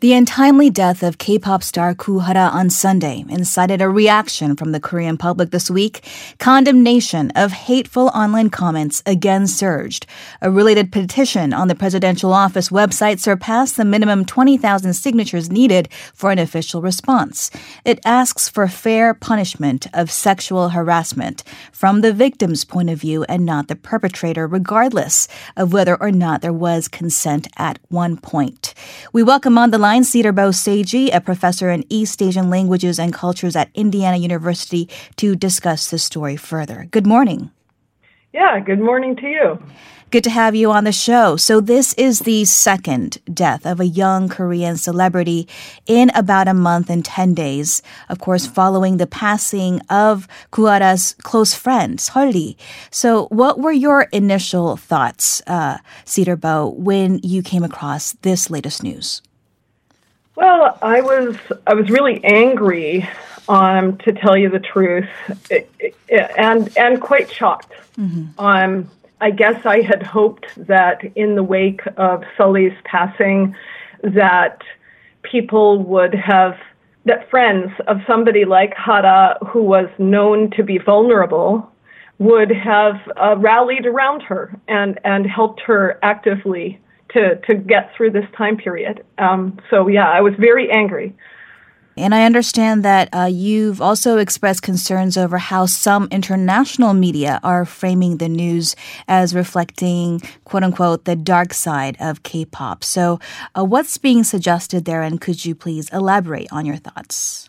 The untimely death of K-pop star Koo Hara on Sunday incited a reaction from the Korean public this week. Condemnation of hateful online comments again surged. A related petition on the presidential office website surpassed the minimum 20,000 signatures needed for an official response. It asks for fair punishment of sexual harassment from the victim's point of view and not the perpetrator, regardless of whether or not there was consent at one point. We welcome on the line CedarBough Saeji, a professor in East Asian languages and cultures at Indiana University, to discuss the story further. Good morning. Yeah, good morning to you. Good to have you on the show. So, this is the second death of a young Korean celebrity in about a month and 10 days. Of course, following the passing of Koo Hara's close friend, Sulli. So, what were your initial thoughts, uh, Cedarbo, when you came across this latest news? Well, I was I was really angry, um, to tell you the truth, it, it, and and quite shocked. Mm-hmm. Um, I guess I had hoped that in the wake of Sulli's passing, that people would have that friends of somebody like Hara, who was known to be vulnerable, would have uh, rallied around her and and helped her actively to to get through this time period. Um, so yeah, I was very angry. And I understand that uh, you've also expressed concerns over how some international media are framing the news as reflecting, quote unquote, the dark side of K pop. So, uh, what's being suggested there, and could you please elaborate on your thoughts?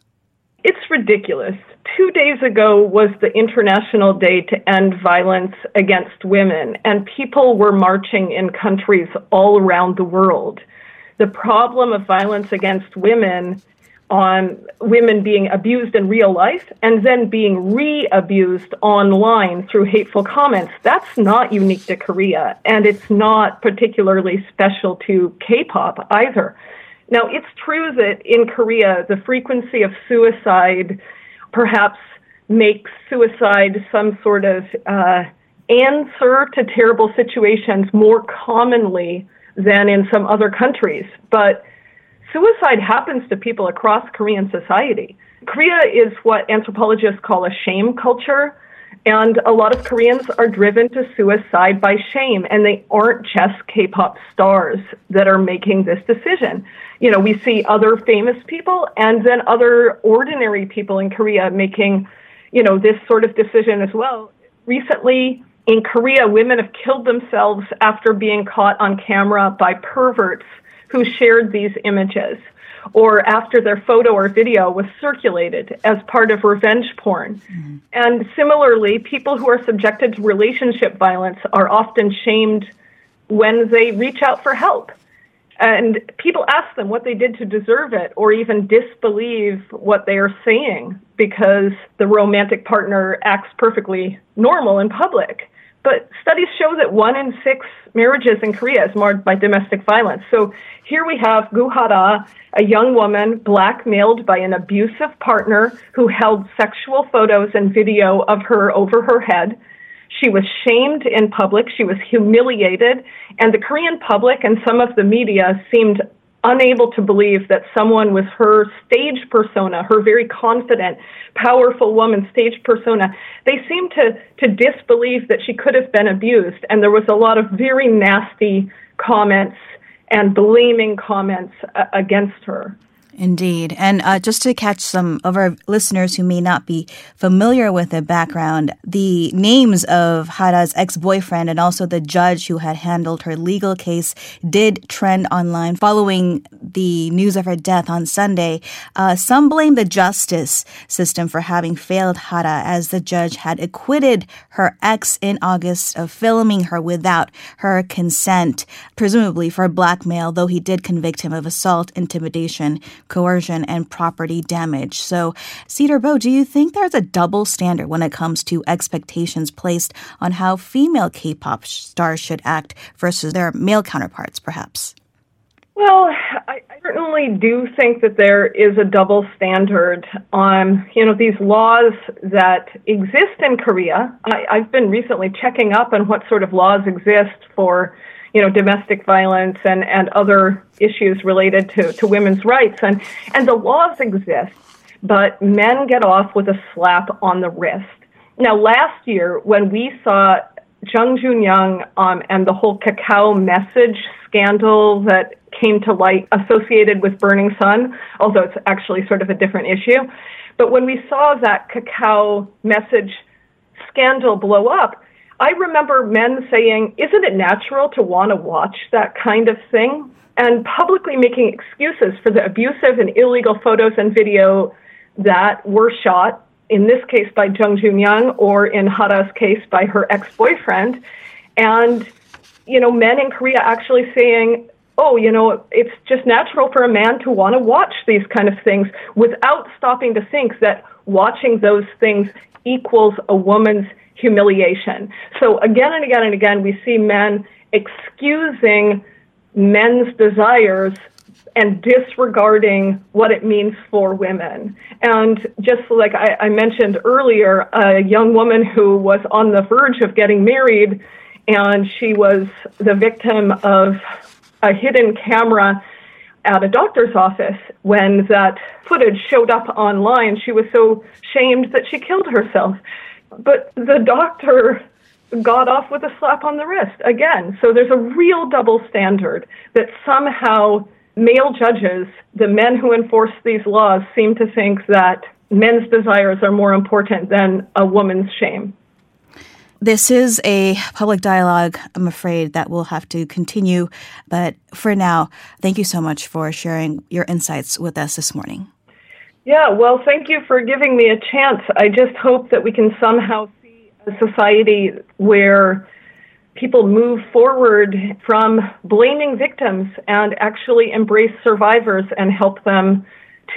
It's ridiculous two days ago was the International Day to End Violence Against Women, and people were marching in countries all around the world. The problem of violence against women on women being abused in real life and then being re abused online through hateful comments, that's not unique to Korea, and it's not particularly special to K pop either. Now, it's true that in Korea, the frequency of suicide perhaps makes suicide some sort of uh, answer to terrible situations more commonly than in some other countries. But suicide happens to people across Korean society. Korea is what anthropologists call a shame culture. And a lot of Koreans are driven to suicide by shame, and they aren't just K pop stars that are making this decision. You know, we see other famous people and then other ordinary people in Korea making, you know, this sort of decision as well. Recently, in Korea, women have killed themselves after being caught on camera by perverts who shared these images or after their photo or video was circulated as part of revenge porn. Mm-hmm. And similarly, people who are subjected to relationship violence are often shamed when they reach out for help. And people ask them what they did to deserve it or even disbelieve what they are saying because the romantic partner acts perfectly normal in public. But studies show that one in six marriages in Korea is marred by domestic violence. So here we have Koo Hara, a young woman blackmailed by an abusive partner who held sexual photos and video of her over her head. She was shamed in public. She was humiliated. And the Korean public and some of the media seemed unable to believe that someone with her stage persona, her very confident, powerful woman stage persona, they seemed to, to disbelieve that she could have been abused. And there was a lot of very nasty comments and blaming comments uh, against her. Indeed. And uh, just to catch some of our listeners who may not be familiar with the background, the names of Hara's ex boyfriend and also the judge who had handled her legal case did trend online following the news of her death on Sunday. Uh, some blame the justice system for having failed Hara as the judge had acquitted her ex in August of filming her without her consent, presumably for blackmail, though he did convict him of assault, intimidation, coercion, and property damage. So, CedarBough, do you think there's a double standard when it comes to expectations placed on how female K pop stars should act versus their male counterparts, perhaps? Well, I, certainly do think that there is a double standard on, you know, these laws that exist in Korea. I, I've been recently checking up on what sort of laws exist for you know, domestic violence and, and other issues related to, to women's rights. And, and the laws exist, but men get off with a slap on the wrist. Now, last year, when we saw Jung Jun Young um, and the whole Kakao message scandal that came to light associated with Burning Sun, although it's actually sort of a different issue. But when we saw that Kakao message scandal blow up, I remember men saying, Isn't it natural to want to watch that kind of thing? And publicly making excuses for the abusive and illegal photos and video that were shot, in this case by Jung Jun Young, or in Hara's case by her ex boyfriend. And, you know, men in Korea actually saying, oh, you know, it's just natural for a man to want to watch these kind of things without stopping to think that watching those things equals a woman's humiliation. So again and again and again, we see men excusing men's desires and disregarding what it means for women. And just like I, I, mentioned earlier, a young woman who was on the verge of getting married and she was the victim of a hidden camera at a doctor's office when that footage showed up online. She was so shamed that she killed herself. But the doctor got off with a slap on the wrist again. So there's a real double standard that somehow male judges, the men who enforce these laws, seem to think that men's desires are more important than a woman's shame. This is a public dialogue, I'm afraid, that will have to continue. But for now, thank you so much for sharing your insights with us this morning. Yeah, well, thank you for giving me a chance. I just hope that we can somehow see a society where people move forward from blaming victims and actually embrace survivors and help them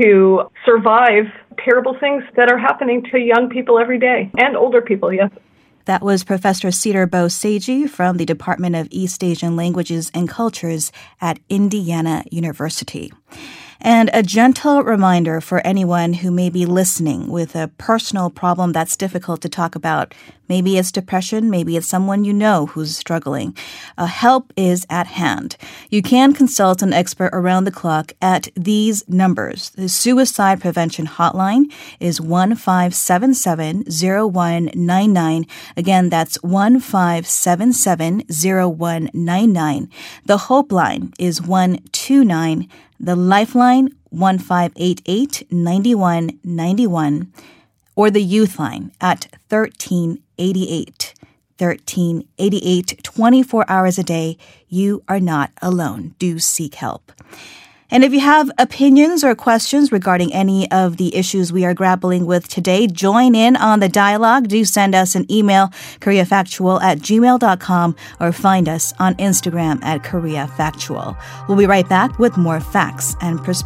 to survive terrible things that are happening to young people every day and older people, yes. That was Professor CedarBough Saeji from the Department of East Asian Languages and Cultures at Indiana University. And a gentle reminder for anyone who may be listening with a personal problem that's difficult to talk about. Maybe it's depression, maybe it's someone you know who's struggling. Uh, help is at hand. You can consult an expert around the clock at these numbers. The suicide prevention hotline is 1577-0199. Again, that's 1577-0199. The Hope line is 129 the Lifeline 1588 9191 or the Youth Line at 1388. 1388, 24 hours a day. You are not alone. Do seek help. And if you have opinions or questions regarding any of the issues we are grappling with today, join in on the dialogue. Do send us an email, koreafactual at gmail.com, or find us on Instagram at koreafactual. We'll be right back with more facts and perspectives.